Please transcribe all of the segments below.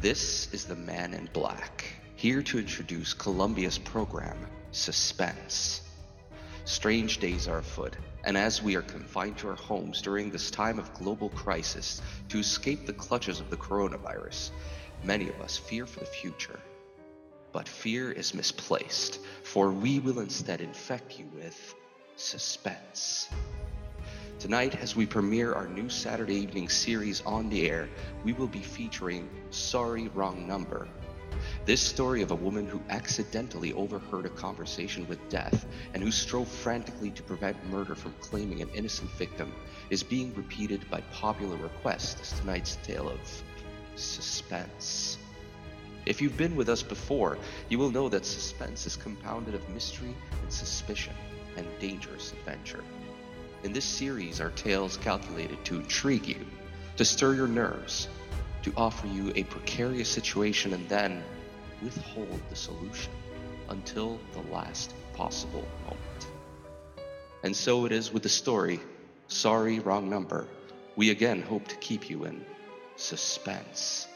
This is the Man in Black, here to introduce Columbia's program, Suspense. Strange days are afoot, and as we are confined to our homes during this time of global crisis to escape the clutches of the coronavirus, many of us fear for the future. But fear is misplaced, for we will instead infect you with suspense. Tonight, as we premiere our new Saturday evening series on the air, we will be featuring Sorry Wrong Number. This story of a woman who accidentally overheard a conversation with death and who strove frantically to prevent murder from claiming an innocent victim is being repeated by popular request as tonight's tale of suspense. If you've been with us before, you will know that suspense is compounded of mystery and suspicion and dangerous adventure. In this series are tales calculated to intrigue you, to stir your nerves, to offer you a precarious situation and then withhold the solution until the last possible moment. And so it is with the story, Sorry, Wrong Number. We again hope to keep you in suspense.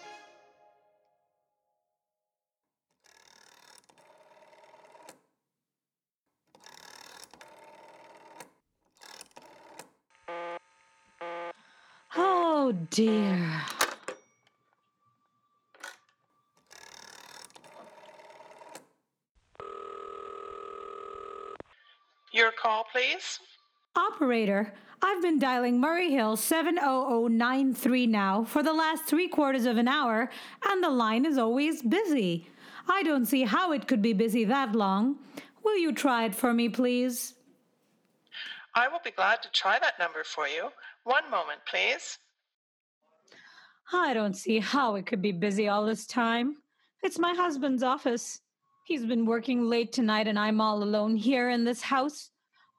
Oh dear. Your call, please. Operator, I've been dialing Murray Hill 70093 now for the last three quarters of an hour, and the line is always busy. I don't see how it could be busy that long. Will you try it for me, please? I will be glad to try that number for you. One moment, please. I don't see how it could be busy all this time. It's my husband's office. He's been working late tonight, and I'm all alone here in this house.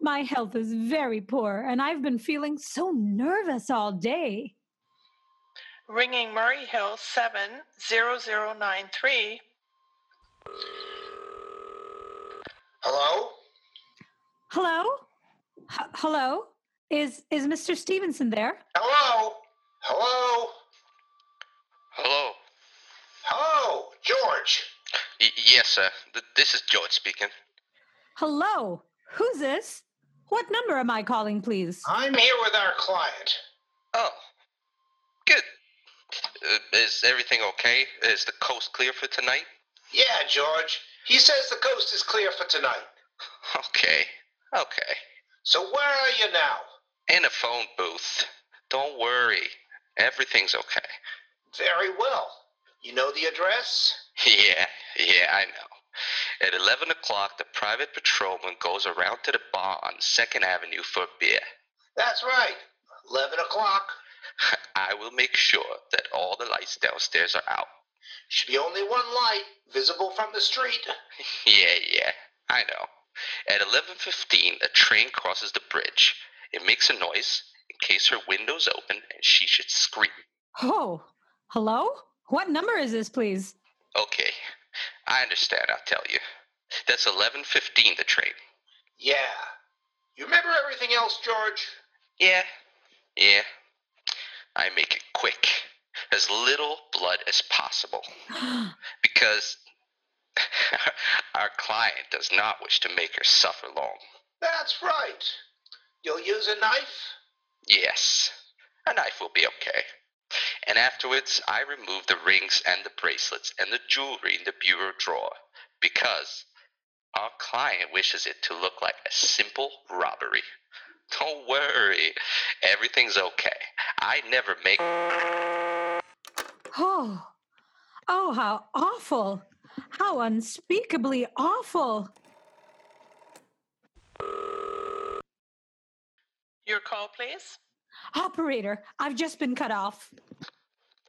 My health is very poor, and I've been feeling so nervous all day. Ringing Murray Hill 70093. Hello? Hello? H- hello? Is is Mr. Stevenson there? Hello? Hello? Hello. Hello? George? Y- yes, sir. Th- this is George speaking. Hello? Who's this? What number am I calling, please? I'm here with our client. Oh, good. Uh, is everything okay? Is the coast clear for tonight? Yeah, George. He says the coast is clear for tonight. Okay. Okay. So where are you now? In a phone booth. Don't worry. Everything's okay. Very well. You know the address? Yeah, yeah, I know. At 11 o'clock, the private patrolman goes around to the bar on 2nd Avenue for a beer. That's right. 11 o'clock. I will make sure that all the lights downstairs are out. Should be only one light visible from the street. Yeah, yeah, I know. At 11:15, a train crosses the bridge. It makes a noise in case her window's open and she should scream. Oh, hello? What number is this, please? Okay, I understand. I'll tell you. That's 11:15. The train. Yeah. You remember everything else, George? Yeah, yeah. I make it quick, as little blood as possible, because our client does not wish to make her suffer long. That's right. You'll use a knife? Yes, a knife will be okay. And afterwards, I remove the rings and the bracelets and the jewelry in the bureau drawer because our client wishes it to look like a simple robbery. Don't worry, everything's okay. I never make. Oh, oh, how awful! How unspeakably awful! Your call, please. Operator, I've just been cut off.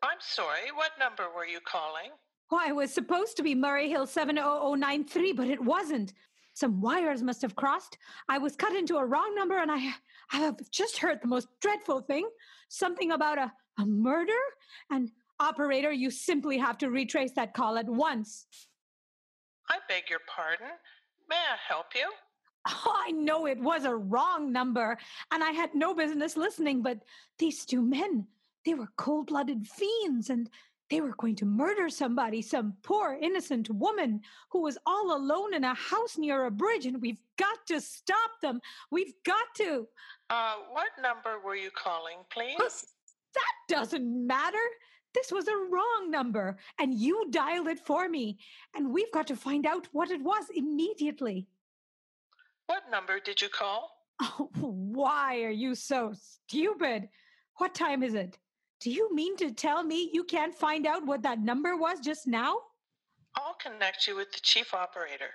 I'm sorry. What number were you calling? Oh, Why, it was supposed to be Murray Hill 70093, but it wasn't. Some wires must have crossed. I was cut into a wrong number, and I, I have just heard the most dreadful thing something about a, a murder. And, operator, you simply have to retrace that call at once. I beg your pardon. May I help you? Oh, I know it was a wrong number, and I had no business listening, but these two men, they were cold blooded fiends, and They were going to murder somebody, some poor innocent woman who was all alone in a house near a bridge, and we've got to stop them. We've got to. Uh, what number were you calling, please? But that doesn't matter. This was a wrong number, and you dialed it for me. And we've got to find out what it was immediately. What number did you call? Oh, why are you so stupid? What time is it? Do you mean to tell me you can't find out what that number was just now? I'll connect you with the chief operator.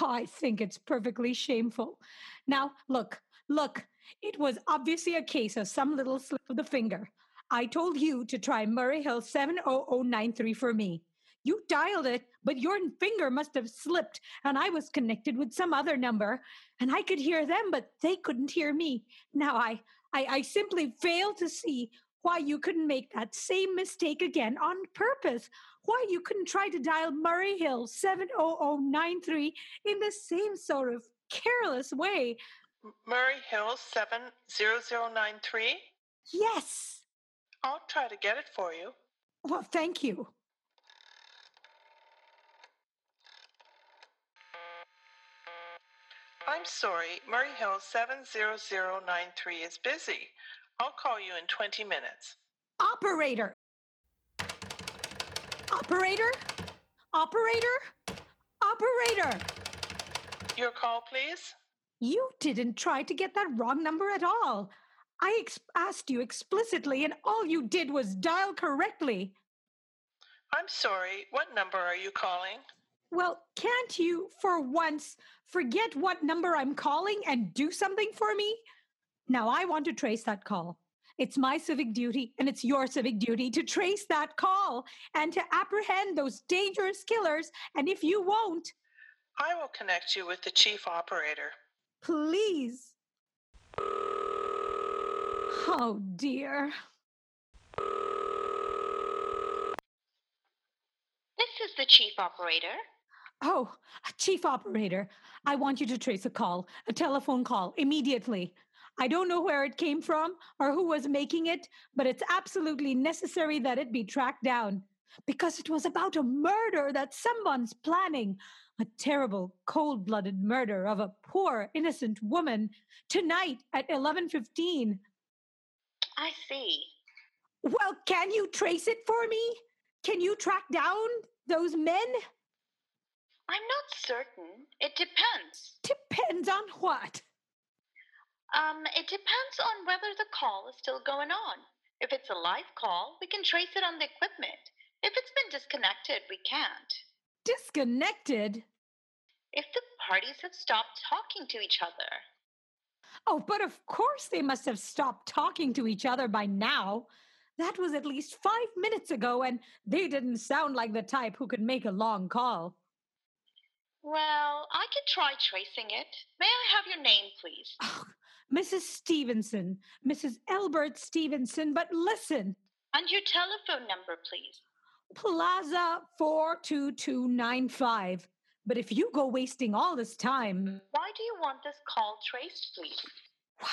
Oh, I think it's perfectly shameful. Now, look, look, it was obviously a case of some little slip of the finger. I told you to try Murray Hill 70093 for me. You dialed it, but your finger must have slipped, and I was connected with some other number, and I could hear them, but they couldn't hear me. Now I, I, I simply fail to see why you couldn't make that same mistake again on purpose. Why you couldn't try to dial Murray Hill 70093 in the same sort of careless way. Murray Hill 70093? Yes. I'll try to get it for you. Well, thank you. I'm sorry, Murray Hill 70093 is busy. I'll call you in 20 minutes. Operator. Operator? Operator? Operator! Your call, please? You didn't try to get that wrong number at all. I ex- asked you explicitly, and all you did was dial correctly. I'm sorry, what number are you calling? Well, can't you, for once, forget what number I'm calling and do something for me? Now, I want to trace that call. It's my civic duty and it's your civic duty to trace that call and to apprehend those dangerous killers. And if you won't, I will connect you with the chief operator. please. Oh, dear. This is the chief operator. Oh, chief operator, I want you to trace a call, a telephone call, immediately. I don't know where it came from or who was making it, but it's absolutely necessary that it be tracked down because it was about a murder that someone's planning. A terrible, cold-blooded murder of a poor, innocent woman tonight at 11:15. I see. Well, can you trace it for me? Can you track down those men? I'm not certain. It depends. Depends on what. Um, it depends on whether the call is still going on. If it's a live call, we can trace it on the equipment. If it's been disconnected, we can't. Disconnected. If the parties have stopped talking to each other. Oh, but of course they must have stopped talking to each other by now. That was at least five minutes ago, and they didn't sound like the type who could make a long call. Well, I could try tracing it. May I have your name, please? Oh, Mrs. Stevenson, Mrs. Elbert Stevenson, but listen And your telephone number, please. Plaza 42295. But if you go wasting all this time, Why do you want this call traced, please? what?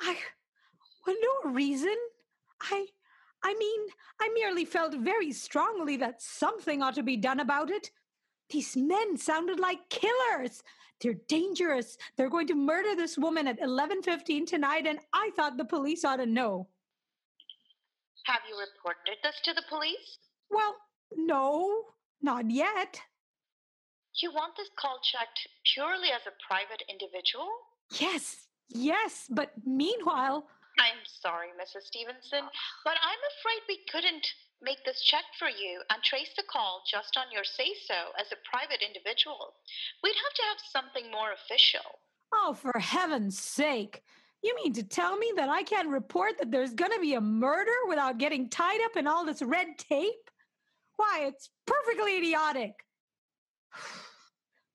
I. Well, no reason. I. I mean, I merely felt very strongly that something ought to be done about it. These men sounded like killers. They're dangerous. They're going to murder this woman at 11:15 tonight and I thought the police ought to know. Have you reported this to the police? Well, no, not yet. You want this call checked purely as a private individual? Yes, yes, but meanwhile, I'm sorry, Mrs. Stevenson, but I'm afraid we couldn't make this check for you and trace the call just on your say so as a private individual. We'd have to have something more official. oh, for heaven's sake. You mean to tell me that I can't report that there's going to be a murder without getting tied up in all this red tape? Why, it's perfectly idiotic.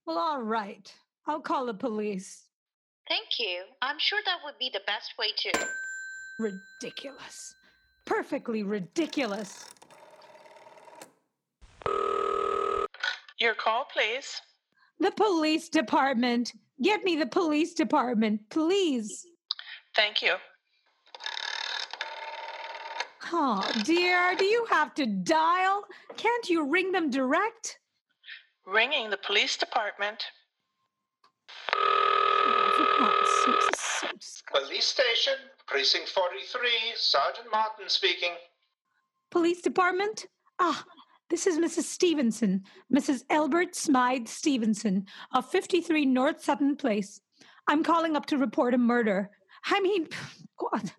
Well, all right. I'll call the police. Thank you. I'm sure that would be the best way to. Ridiculous. Perfectly ridiculous. Your call, please. The police department. Get me the police department, please. Thank you. Oh, dear, do you have to dial? Can't you ring them direct? Ringing the police department. Oh, for God's sake, this is so. Police station, precinct 43, Sergeant Martin speaking. Police department? Ah, this is Mrs. Stevenson, Mrs. Elbert Smythe Stevenson of 53 North Sutton Place. I'm calling up to report a murder. I mean, God,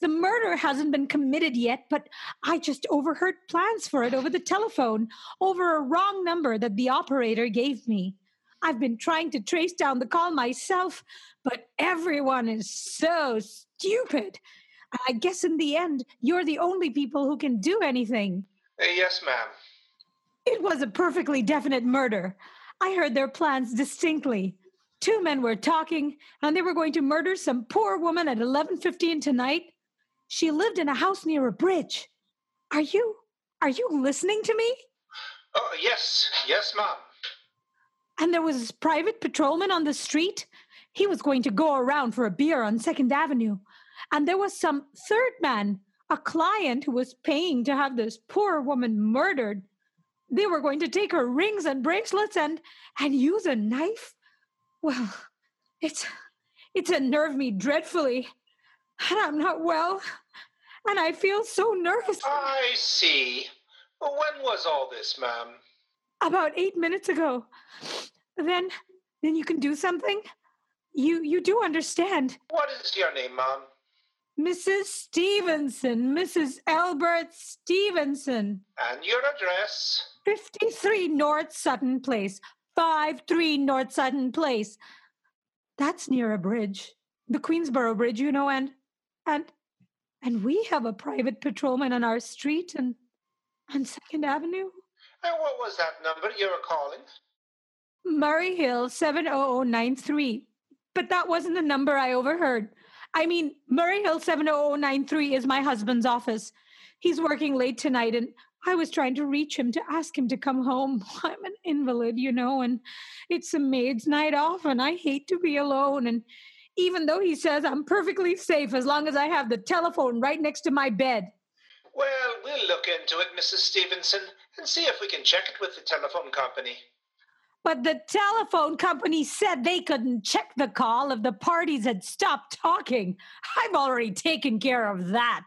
the murder hasn't been committed yet, but I just overheard plans for it over the telephone, over a wrong number that the operator gave me. I've been trying to trace down the call myself, but everyone is so stupid. I guess in the end, you're the only people who can do anything. Uh, yes, ma'am. It was a perfectly definite murder. I heard their plans distinctly. Two men were talking, and they were going to murder some poor woman at 11:15 tonight. She lived in a house near a bridge. Are you are you listening to me? Oh, yes, yes, ma'am. And there was this private patrolman on the street. He was going to go around for a beer on 2nd Avenue. And there was some third man, a client who was paying to have this poor woman murdered. They were going to take her rings and bracelets and and use a knife. Well, it's it's unnerved me dreadfully. And I'm not well. And I feel so nervous. I see. When was all this, ma'am? About eight minutes ago. Then then you can do something? You you do understand. What is your name, ma'am? Mrs. Stevenson, Mrs. Albert Stevenson. And your address? 53 North Sutton Place. 53 North Sutton Place. That's near a bridge. The Queensboro Bridge, you know, and and and we have a private patrolman on our street and on Second Avenue. And what was that number you were calling? Murray Hill 70093. But that wasn't the number I overheard. I mean, Murray Hill 70093 is my husband's office. He's working late tonight, and I was trying to reach him to ask him to come home. I'm an invalid, you know, and it's a maid's night off, and I hate to be alone. And even though he says I'm perfectly safe as long as I have the telephone right next to my bed. Well, we'll look into it, Mrs. Stevenson, and see if we can check it with the telephone company. But the telephone company said they couldn't check the call if the parties had stopped talking. I've already taken care of that.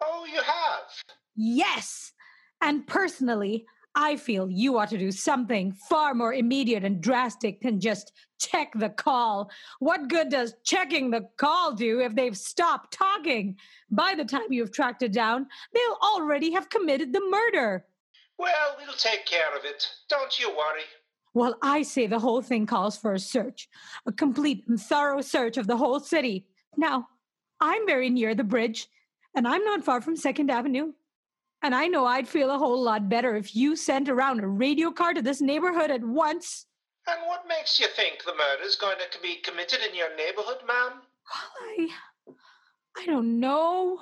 Oh, you have? Yes. And personally, I feel you ought to do something far more immediate and drastic than just check the call. What good does checking the call do if they've stopped talking? By the time you've tracked it down, they'll already have committed the murder. Well, we'll take care of it. Don't you worry. Well, I say the whole thing calls for a search, a complete and thorough search of the whole city. Now, I'm very near the bridge, and I'm not far from Second Avenue. And I know I'd feel a whole lot better if you sent around a radio car to this neighborhood at once. And what makes you think the murder's going to be committed in your neighborhood, ma'am? Well, I, I don't know.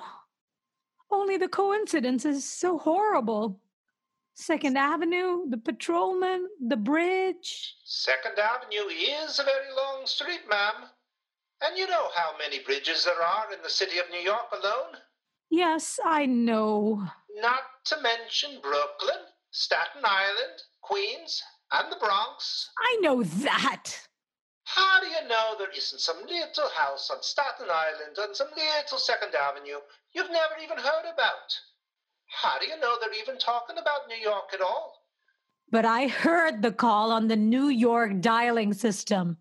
Only the coincidence is so horrible. Second Avenue, the patrolman, the bridge. Second Avenue is a very long street, ma'am. And you know how many bridges there are in the city of New York alone? Yes, I know. Not to mention Brooklyn, Staten Island, Queens, and the Bronx. I know that. How do you know there isn't some little house on Staten Island on some little Second Avenue you've never even heard about? How do you know they're even talking about New York at all? But I heard the call on the New York dialing system.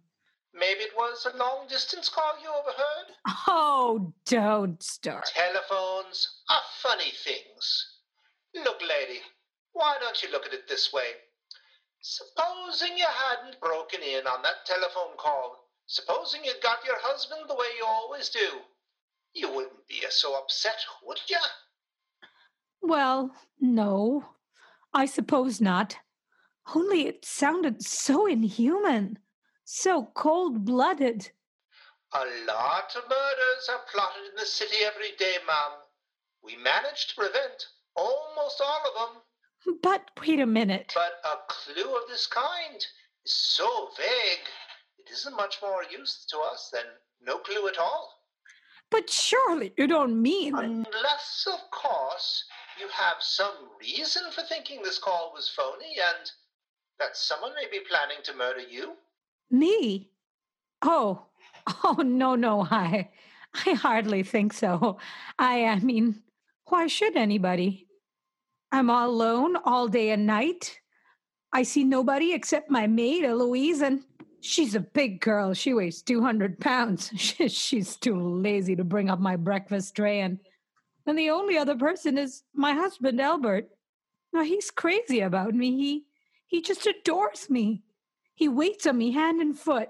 Maybe it was a long distance call you overheard? Oh, don't start. Telephones are funny things. Look, lady, why don't you look at it this way? Supposing you hadn't broken in on that telephone call, supposing you got your husband the way you always do, you wouldn't be so upset, would you? Well, no, I suppose not. Only it sounded so inhuman, so cold blooded. A lot of murders are plotted in the city every day, ma'am. We managed to prevent almost all of them, But wait a minute. but a clue of this kind is so vague, it isn't much more use to us than no clue at all. But surely you don't mean. Unless, of course, you have some reason for thinking this call was phony and that someone may be planning to murder you. Me? Oh, oh no, no, I, I hardly think so. I, I mean, why should anybody? I'm all alone all day and night. I see nobody except my maid, Eloise, and she's a big girl. She weighs 200 pounds. She's too lazy to bring up my breakfast tray. And, and the only other person is my husband, Albert. Now, he's crazy about me. He, he just adores me. He waits on me hand and foot.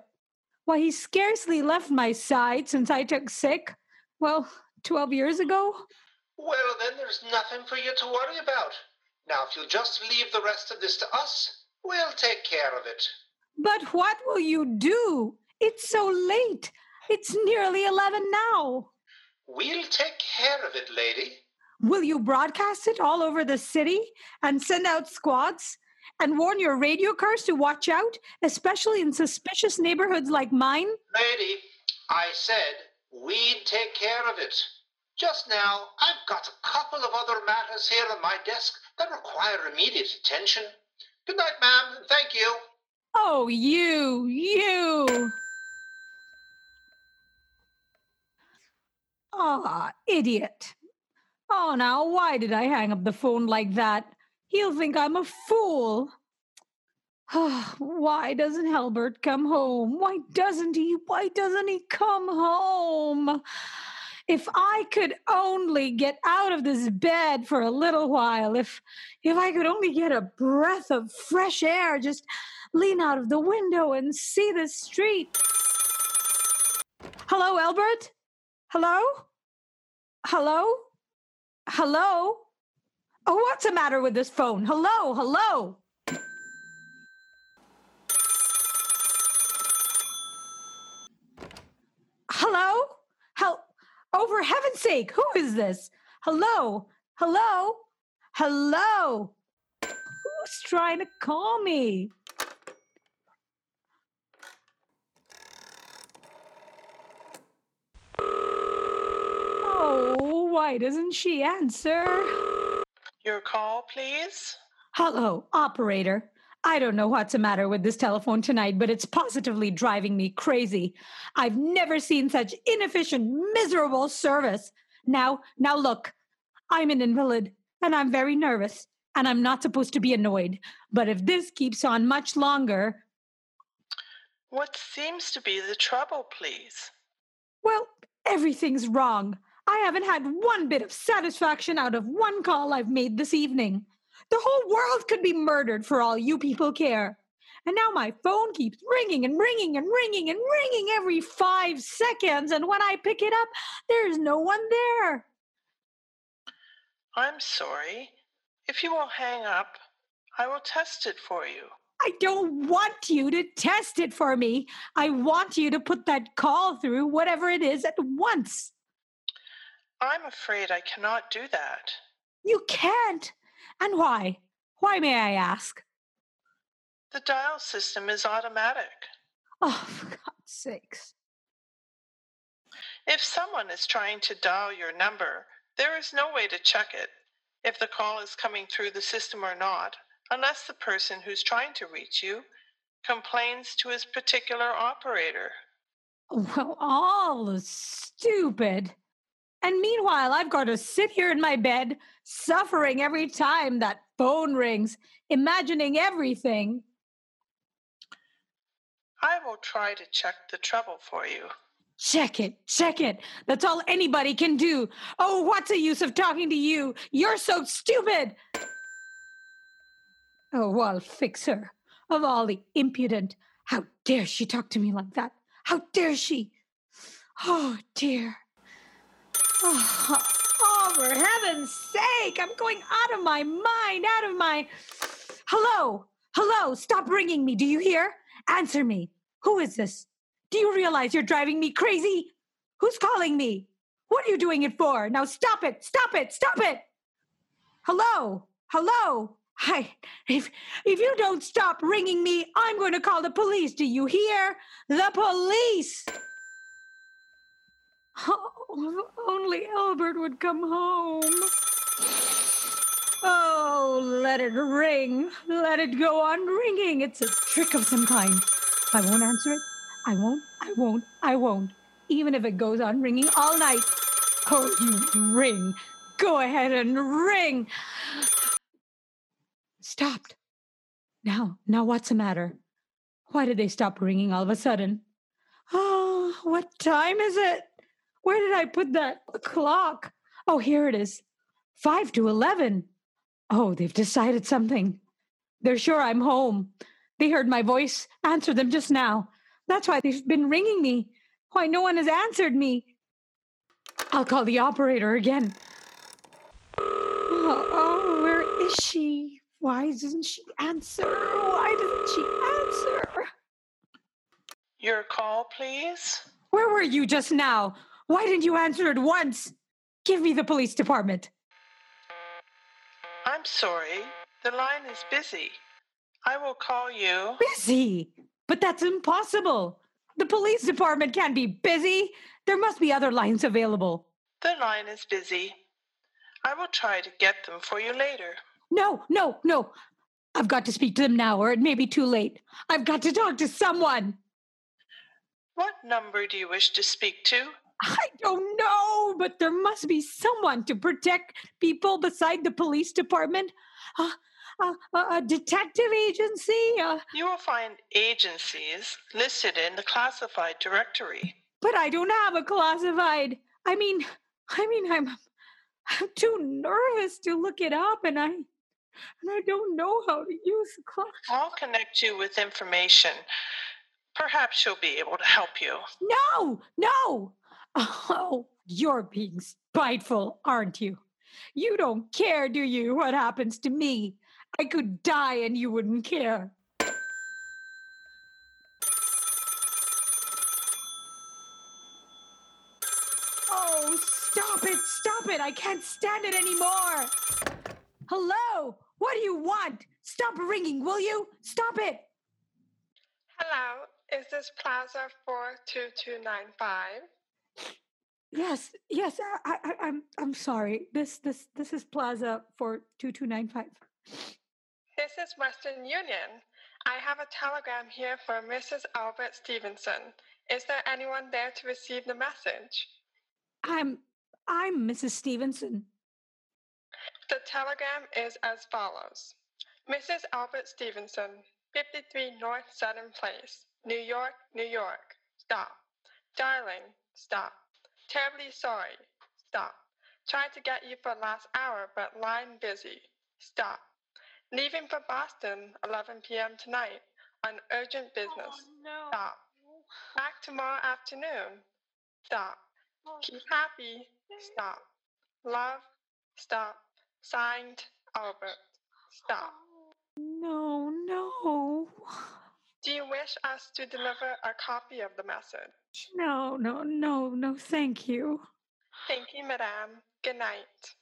Why, he scarcely left my side since I took sick. Well, 12 years ago. Well, then there's nothing for you to worry about. Now, if you'll just leave the rest of this to us, we'll take care of it. But what will you do? It's so late. It's nearly 11 now. We'll take care of it, lady. Will you broadcast it all over the city and send out squads and warn your radio cars to watch out, especially in suspicious neighborhoods like mine? Lady, I said we'd take care of it. Just now, I've got a couple of other matters here on my desk that require immediate attention. Good night, ma'am, and thank you. Oh, you, you. Ah, idiot. Oh, now, why did I hang up the phone like that? He'll think I'm a fool. Ah, why doesn't Albert come home? Why doesn't he? Why doesn't he come home? If I could only get out of this bed for a little while, if if I could only get a breath of fresh air, just lean out of the window and see the street. Hello, Albert? Hello? Hello? Hello? Oh, what's the matter with this phone? Hello, hello. Hello? Hel- oh, for heaven's sake, who is this? Hello? Hello? Hello? Who's trying to call me? Oh, why doesn't she answer? Your call, please. Hello, operator. I don't know what's the matter with this telephone tonight, but it's positively driving me crazy. I've never seen such inefficient, miserable service. Now, now look, I'm an invalid and I'm very nervous and I'm not supposed to be annoyed. But if this keeps on much longer. What seems to be the trouble, please? Well, everything's wrong. I haven't had one bit of satisfaction out of one call I've made this evening. The whole world could be murdered for all you people care. And now my phone keeps ringing and ringing and ringing and ringing every five seconds. And when I pick it up, there's no one there. I'm sorry. If you will hang up, I will test it for you. I don't want you to test it for me. I want you to put that call through, whatever it is, at once. I'm afraid I cannot do that. You can't. And why? Why, may I ask? The dial system is automatic. Oh, for God's sakes. If someone is trying to dial your number, there is no way to check it, if the call is coming through the system or not, unless the person who's trying to reach you complains to his particular operator. Well, all is stupid. And meanwhile, I've got to sit here in my bed, suffering every time that phone rings, imagining everything. I will try to check the trouble for you. Check it, check it. That's all anybody can do. Oh, what's the use of talking to you? You're so stupid. Oh, I'll fix her. Of all the impudent. How dare she talk to me like that? How dare she? Oh, dear. Oh, oh, for heaven's sake, I'm going out of my mind, out of my. Hello, hello, stop ringing me. Do you hear? Answer me. Who is this? Do you realize you're driving me crazy? Who's calling me? What are you doing it for? Now stop it, stop it, stop it. Hello, hello. Hi, if if you don't stop ringing me, I'm going to call the police. Do you hear? The police. Oh, if only Albert would come home. Oh, let it ring. Let it go on ringing. It's a trick of some kind. I won't answer it. I won't. I won't. I won't. Even if it goes on ringing all night. Oh, you ring. Go ahead and ring. Stopped. Now, now what's the matter? Why did they stop ringing all of a sudden? Oh, what time is it? Where did I put that clock? Oh, here it is. Five to 11. Oh, they've decided something. They're sure I'm home. They heard my voice answer them just now. That's why they've been ringing me. Why no one has answered me. I'll call the operator again. Oh, oh where is she? Why doesn't she answer? Why doesn't she answer? Your call, please. Where were you just now? Why didn't you answer at once? Give me the police department. I'm sorry. The line is busy. I will call you. Busy? But that's impossible. The police department can't be busy. There must be other lines available. The line is busy. I will try to get them for you later. No, no, no. I've got to speak to them now, or it may be too late. I've got to talk to someone. What number do you wish to speak to? I don't know, but there must be someone to protect people beside the police department. Uh, uh, uh, a detective agency? Uh, You will find agencies listed in the classified directory. but I don't have a classified. I mean, I mean, I'm, I'm too nervous to look it up, and I, and I don't know how to use the class. I'll connect you with information. Perhaps she'll be able to help you. No, no. Oh, you're being spiteful, aren't you? You don't care, do you, what happens to me? I could die and you wouldn't care. Oh, stop it, stop it. I can't stand it anymore. Hello, what do you want? Stop ringing, will you? Stop it. Hello, is this Plaza 42295? Yes, yes, I, I, I'm, I'm sorry. This, this, this is Plaza for two two nine five. This is Western Union. I have a telegram here for Mrs. Albert Stevenson. Is there anyone there to receive the message? I'm, I'm Mrs. Stevenson. The telegram is as follows Mrs. Albert Stevenson, 53 North Sutton Place, New York, New York. Stop. Darling, stop. Terribly sorry. Stop. Tried to get you for last hour, but line busy. Stop. Leaving for Boston 11 p.m. tonight on urgent oh, business. no. Stop. Back tomorrow afternoon. Stop. Oh, Keep happy. Stop. Love. Stop. Signed, Albert. Stop. No, no. Do you wish us to deliver a copy of the message? No, no, no, no, thank you. Thank you, Madame. Good night.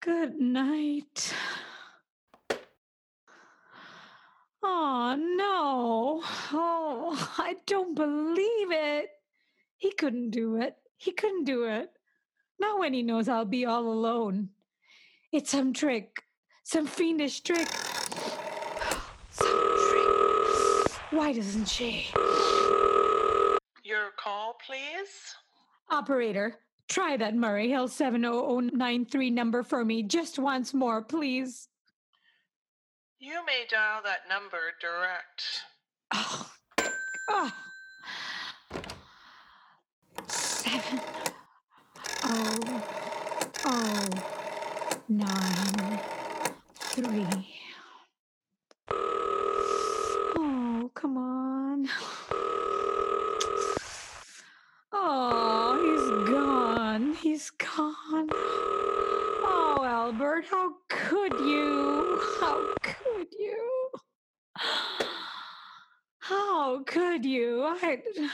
Good night. Oh, no. Oh, I don't believe it. He couldn't do it. He couldn't do it. Not when he knows I'll be all alone. It's some trick, some fiendish trick. Some trick. Why doesn't she? Your call, please. Operator, try that Murray Hill 70093 number for me just once more, please. You may dial that number direct. Oh, oh.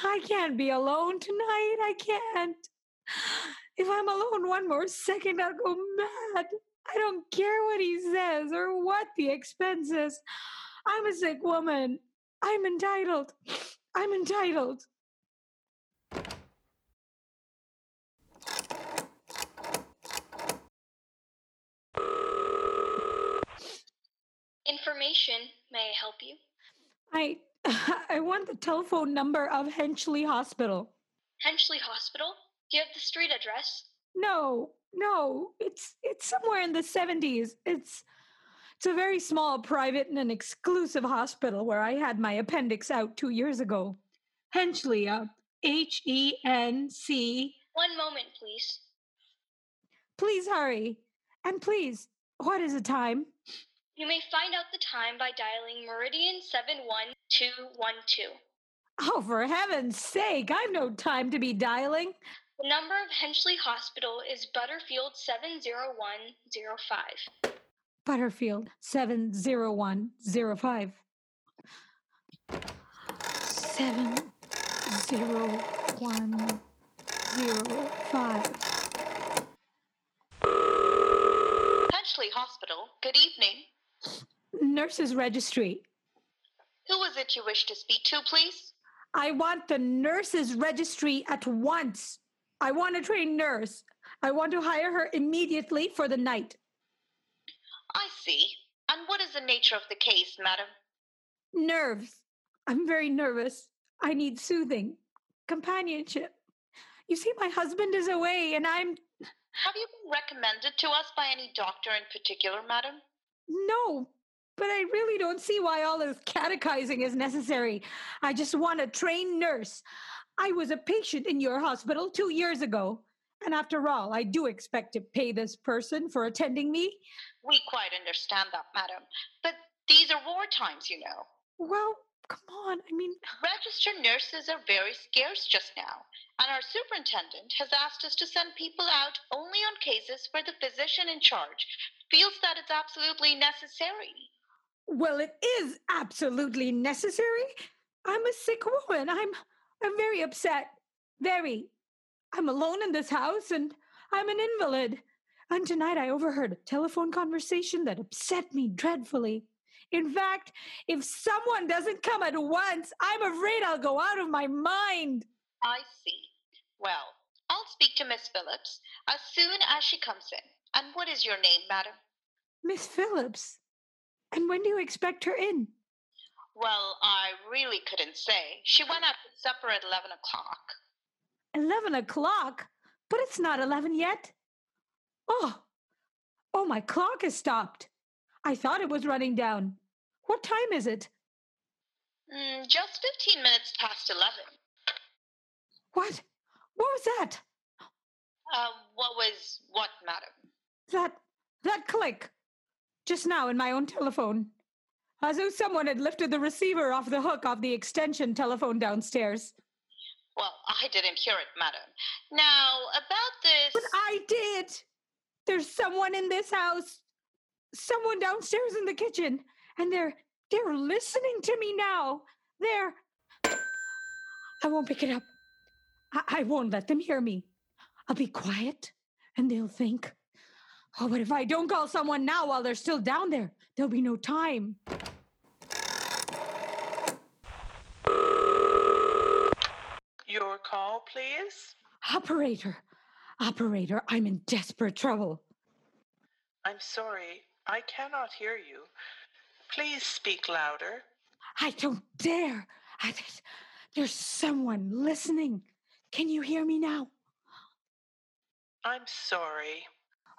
I can't be alone tonight. I can't. If I'm alone one more second, I'll go mad. I don't care what he says or what the expenses. I'm a sick woman. I'm entitled. I'm entitled. Information, may I help you? I I want the telephone number of Henchley Hospital. Henchley Hospital? Do you have the street address? No, no, it's it's somewhere in the 70s. It's it's a very small, private, and an exclusive hospital where I had my appendix out two years ago. Henchley, uh, H E N C. One moment, please. Please hurry. And please, what is the time? You may find out the time by dialing Meridian 71212. Oh, for heaven's sake, I've no time to be dialing. The number of Henchley Hospital is Butterfield 70105. Butterfield 70105. 70105. Henchley Hospital, good evening. Nurses Registry. Who is it you wish to speak to, please? I want the nurses registry at once. I want a trained nurse. I want to hire her immediately for the night. I see. And what is the nature of the case, madam? Nerves. I'm very nervous. I need soothing, companionship. You see, my husband is away and I'm. Have you been recommended to us by any doctor in particular, madam? No, but I really don't see why all this catechizing is necessary. I just want a trained nurse. I was a patient in your hospital two years ago. And after all, I do expect to pay this person for attending me. We quite understand that, madam. But these are war times, you know. Well, come on. I mean, Registered nurses are very scarce just now, and our superintendent has asked us to send people out only on cases where the physician in charge feels that it's absolutely necessary. well, it is absolutely necessary. I'm a sick woman. I'm I'm very upset. Very. I'm alone in this house and I'm an invalid. And tonight I overheard a telephone conversation that upset me dreadfully. In fact, if someone doesn't come at once, I'm afraid I'll go out of my mind. I see. Well, I'll speak to Miss Phillips as soon as she comes in. And what is your name, madam? Miss Phillips. And when do you expect her in? Well, I really couldn't say. She went out to supper at 11 o'clock. 11 o'clock? But it's not 11 yet. Oh, oh, my clock has stopped. I thought it was running down. What time is it? Mm, just 15 minutes past 11. What? What was that? Uh, what was what, madam? That, that click. Just now in my own telephone. As though someone had lifted the receiver off the hook of the extension telephone downstairs. Well, I didn't hear it, madam. Now, about this. But I did. There's someone in this house. Someone downstairs in the kitchen. And they're they're listening to me now. They're I won't pick it up. I, I won't let them hear me. I'll be quiet and they'll think. Oh, but if I don't call someone now while they're still down there, there'll be no time. Your call, please. Operator, operator, I'm in desperate trouble. I'm sorry, I cannot hear you. Please speak louder. I don't dare. I, there's someone listening. Can you hear me now? I'm sorry.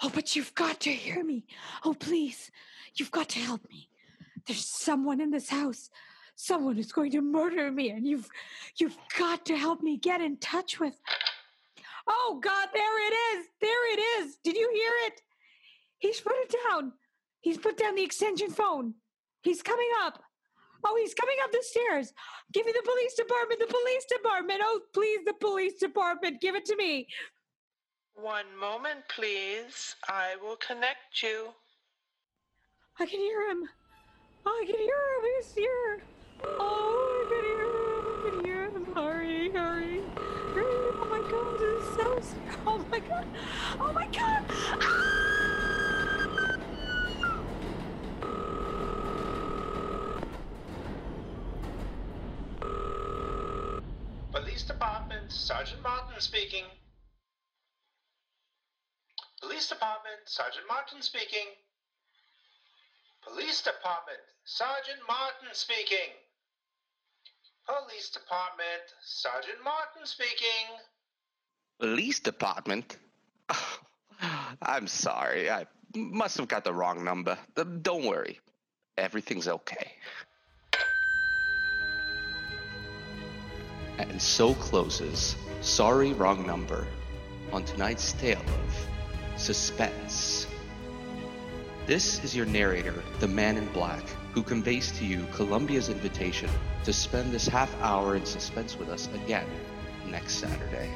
Oh, but you've got to hear me. Oh, please. You've got to help me. There's someone in this house. Someone who's going to murder me, and you've you've got to help me get in touch with. Oh God, there it is. There it is. Did you hear it? He's put it down. He's put down the extension phone. He's coming up. Oh, he's coming up the stairs. Give me the police department. The police department. Oh, please, the police department. Give it to me. One moment, please. I will connect you. I can hear him. Oh, I can hear him. He's here. Oh, I can hear him. I can hear him. Hurry, hurry. Hurry. Oh my god, this is so scary. Oh my god. Oh my god. Ah! Police Department, Sergeant Martin speaking. Police Department, Sergeant Martin speaking. Police Department, Sergeant Martin speaking. Police Department, Sergeant Martin speaking. Police department? I'm sorry. I must have got the wrong number. Uh, Don't worry. Everything's okay. And so closes Sorry Wrong Number on tonight's tale of suspense. This is your narrator, the man in black, who conveys to you Columbia's invitation to spend this half hour in suspense with us again next Saturday.